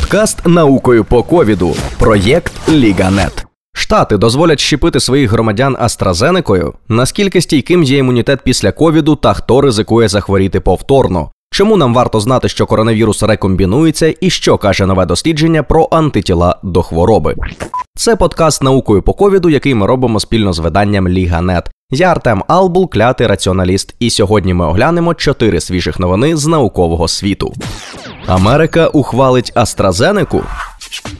Подкаст наукою по ковіду. Проєкт Ліганет. Штати дозволять щепити своїх громадян Астразенекою. Наскільки стійким є імунітет після ковіду та хто ризикує захворіти повторно? Чому нам варто знати, що коронавірус рекомбінується, і що каже нове дослідження про антитіла до хвороби? Це подкаст наукою по ковіду, який ми робимо спільно з виданням Ліганет. Я Артем Албул, клятий раціоналіст, і сьогодні ми оглянемо чотири свіжих новини з наукового світу. Америка ухвалить Астразенеку.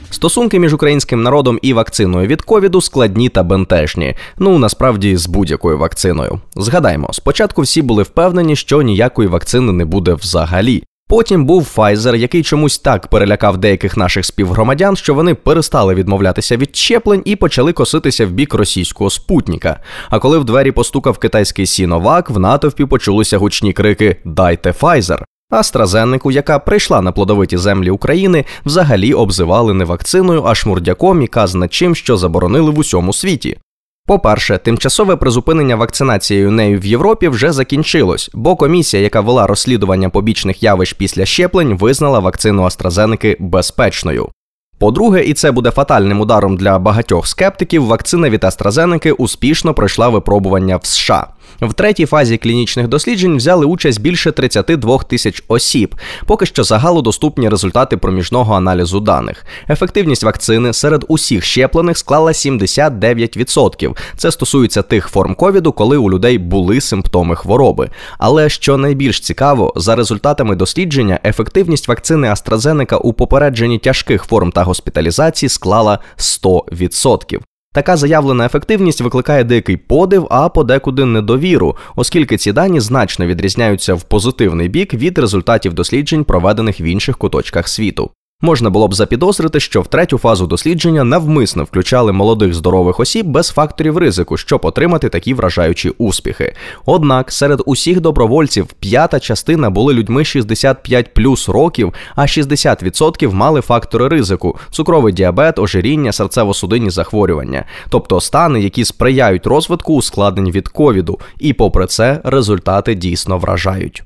Стосунки між українським народом і вакциною від ковіду складні та бентежні. Ну насправді з будь-якою вакциною. Згадаймо, спочатку всі були впевнені, що ніякої вакцини не буде взагалі. Потім був Pfizer, який чомусь так перелякав деяких наших співгромадян, що вони перестали відмовлятися від щеплень і почали коситися в бік російського спутника. А коли в двері постукав китайський сіновак, в натовпі почулися гучні крики Дайте Pfizer!». AstraZeneca, яка прийшла на плодовиті землі України, взагалі обзивали не вакциною, а шмурдяком і казна чим, що заборонили в усьому світі. По-перше, тимчасове призупинення вакцинацією нею в Європі вже закінчилось, бо комісія, яка вела розслідування побічних явищ після щеплень, визнала вакцину AstraZeneca безпечною. По-друге, і це буде фатальним ударом для багатьох скептиків, вакцина від AstraZeneca успішно пройшла випробування в США. В третій фазі клінічних досліджень взяли участь більше 32 тисяч осіб. Поки що загалу доступні результати проміжного аналізу даних. Ефективність вакцини серед усіх щеплених склала 79%. Це стосується тих форм ковіду, коли у людей були симптоми хвороби. Але що найбільш цікаво, за результатами дослідження, ефективність вакцини AstraZeneca у попередженні тяжких форм та госпіталізації склала 100%. Така заявлена ефективність викликає деякий подив, а подекуди недовіру, оскільки ці дані значно відрізняються в позитивний бік від результатів досліджень, проведених в інших куточках світу. Можна було б запідозрити, що в третю фазу дослідження навмисно включали молодих здорових осіб без факторів ризику, щоб отримати такі вражаючі успіхи. Однак серед усіх добровольців п'ята частина були людьми 65 плюс років, а 60% мали фактори ризику: цукровий діабет, ожиріння, серцево-судинні захворювання, тобто стани, які сприяють розвитку ускладнень від ковіду. І попри це результати дійсно вражають.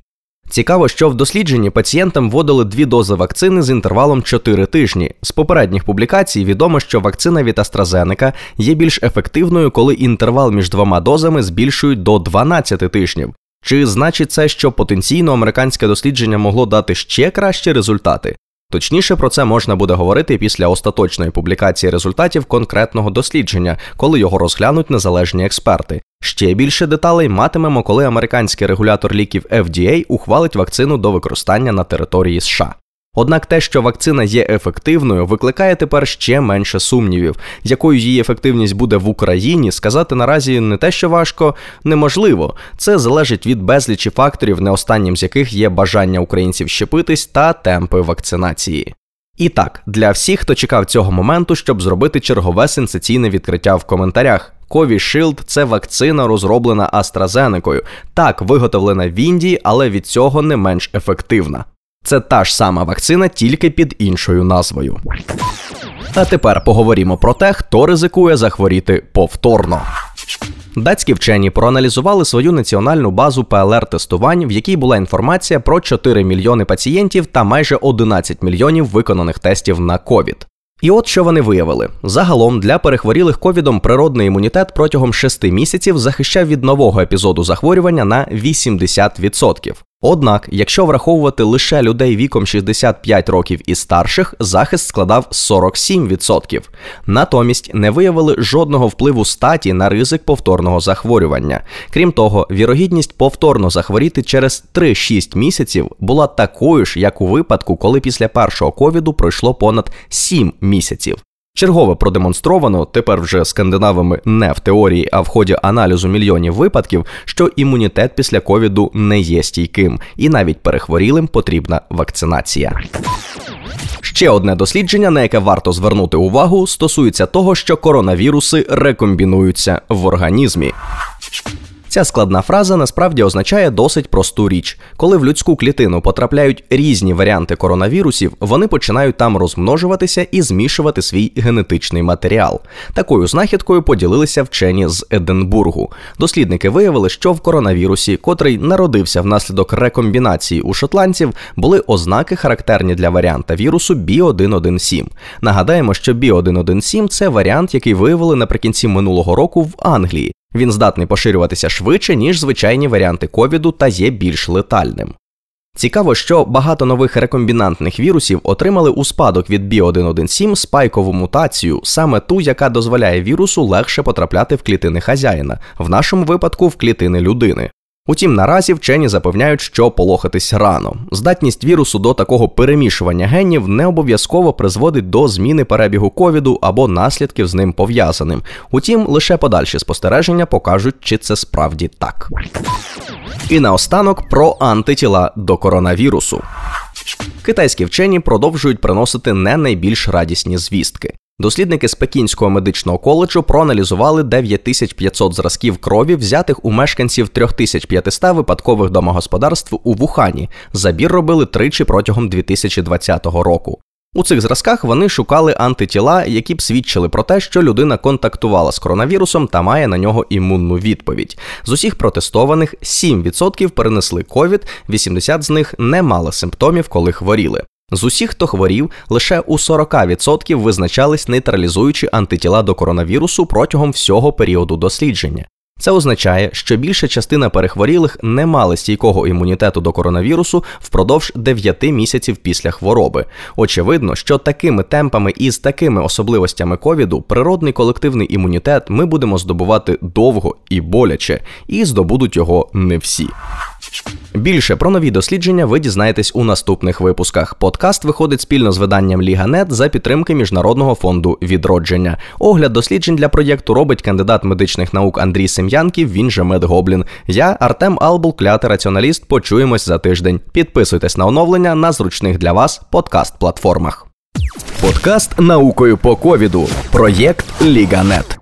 Цікаво, що в дослідженні пацієнтам вводили дві дози вакцини з інтервалом 4 тижні. З попередніх публікацій відомо, що вакцина від AstraZeneca є більш ефективною, коли інтервал між двома дозами збільшують до 12 тижнів. Чи значить це, що потенційно американське дослідження могло дати ще кращі результати? Точніше про це можна буде говорити після остаточної публікації результатів конкретного дослідження, коли його розглянуть незалежні експерти. Ще більше деталей матимемо, коли американський регулятор ліків FDA ухвалить вакцину до використання на території США. Однак те, що вакцина є ефективною, викликає тепер ще менше сумнівів. Якою її ефективність буде в Україні, сказати наразі не те, що важко, неможливо. Це залежить від безлічі факторів, не останнім з яких є бажання українців щепитись та темпи вакцинації. І так, для всіх, хто чекав цього моменту, щоб зробити чергове сенсаційне відкриття в коментарях. Covishield – це вакцина, розроблена AstraZeneca. Так, виготовлена в Індії, але від цього не менш ефективна. Це та ж сама вакцина, тільки під іншою назвою. А тепер поговоримо про те, хто ризикує захворіти повторно. Датські вчені проаналізували свою національну базу ПЛР-тестувань, в якій була інформація про 4 мільйони пацієнтів та майже 11 мільйонів виконаних тестів на ковід. І от що вони виявили: загалом для перехворілих ковідом природний імунітет протягом 6 місяців захищав від нового епізоду захворювання на 80%. Однак, якщо враховувати лише людей віком 65 років і старших, захист складав 47%. Натомість не виявили жодного впливу статі на ризик повторного захворювання. Крім того, вірогідність повторно захворіти через 3-6 місяців була такою ж, як у випадку, коли після першого ковіду пройшло понад 7 місяців. Чергове продемонстровано тепер вже скандинавами не в теорії, а в ході аналізу мільйонів випадків, що імунітет після ковіду не є стійким, і навіть перехворілим потрібна вакцинація. Ще одне дослідження, на яке варто звернути увагу, стосується того, що коронавіруси рекомбінуються в організмі. Ця складна фраза насправді означає досить просту річ. Коли в людську клітину потрапляють різні варіанти коронавірусів, вони починають там розмножуватися і змішувати свій генетичний матеріал. Такою знахідкою поділилися вчені з Единбургу. Дослідники виявили, що в коронавірусі, котрий народився внаслідок рекомбінації у шотландців, були ознаки характерні для варіанта вірусу B117. Нагадаємо, що B117 – це варіант, який виявили наприкінці минулого року в Англії. Він здатний поширюватися швидше, ніж звичайні варіанти ковіду та є більш летальним. Цікаво, що багато нових рекомбінантних вірусів отримали у спадок від B117 спайкову мутацію, саме ту, яка дозволяє вірусу легше потрапляти в клітини хазяїна, в нашому випадку в клітини людини. Утім, наразі вчені запевняють, що полохатись рано. Здатність вірусу до такого перемішування генів не обов'язково призводить до зміни перебігу ковіду або наслідків з ним пов'язаним. Утім, лише подальші спостереження покажуть, чи це справді так. І наостанок про антитіла до коронавірусу. Китайські вчені продовжують приносити не найбільш радісні звістки. Дослідники з Пекінського медичного коледжу проаналізували 9500 зразків крові, взятих у мешканців 3500 випадкових домогосподарств у Вухані. Забір робили тричі протягом 2020 року. У цих зразках вони шукали антитіла, які б свідчили про те, що людина контактувала з коронавірусом та має на нього імунну відповідь. З усіх протестованих 7% перенесли ковід, 80 з них не мали симптомів, коли хворіли. З усіх, хто хворів, лише у 40% визначались нейтралізуючі антитіла до коронавірусу протягом всього періоду дослідження. Це означає, що більша частина перехворілих не мали стійкого імунітету до коронавірусу впродовж 9 місяців після хвороби. Очевидно, що такими темпами і з такими особливостями ковіду природний колективний імунітет ми будемо здобувати довго і боляче, і здобудуть його не всі. Більше про нові дослідження ви дізнаєтесь у наступних випусках. Подкаст виходить спільно з виданням Ліга.нет за підтримки Міжнародного фонду відродження. Огляд досліджень для проєкту робить кандидат медичних наук Андрій Сем'янків. Він же Медгоблін. Я Артем Албул, клятий раціоналіст. Почуємось за тиждень. Підписуйтесь на оновлення на зручних для вас подкаст-платформах. Подкаст наукою по ковіду. Проєкт Ліга.нет.